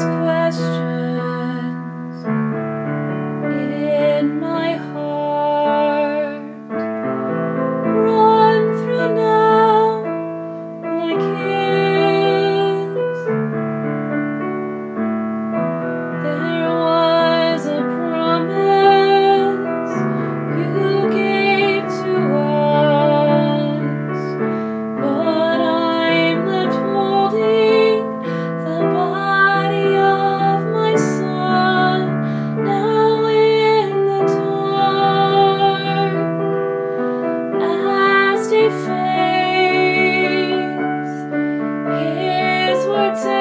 square. pretend.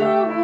to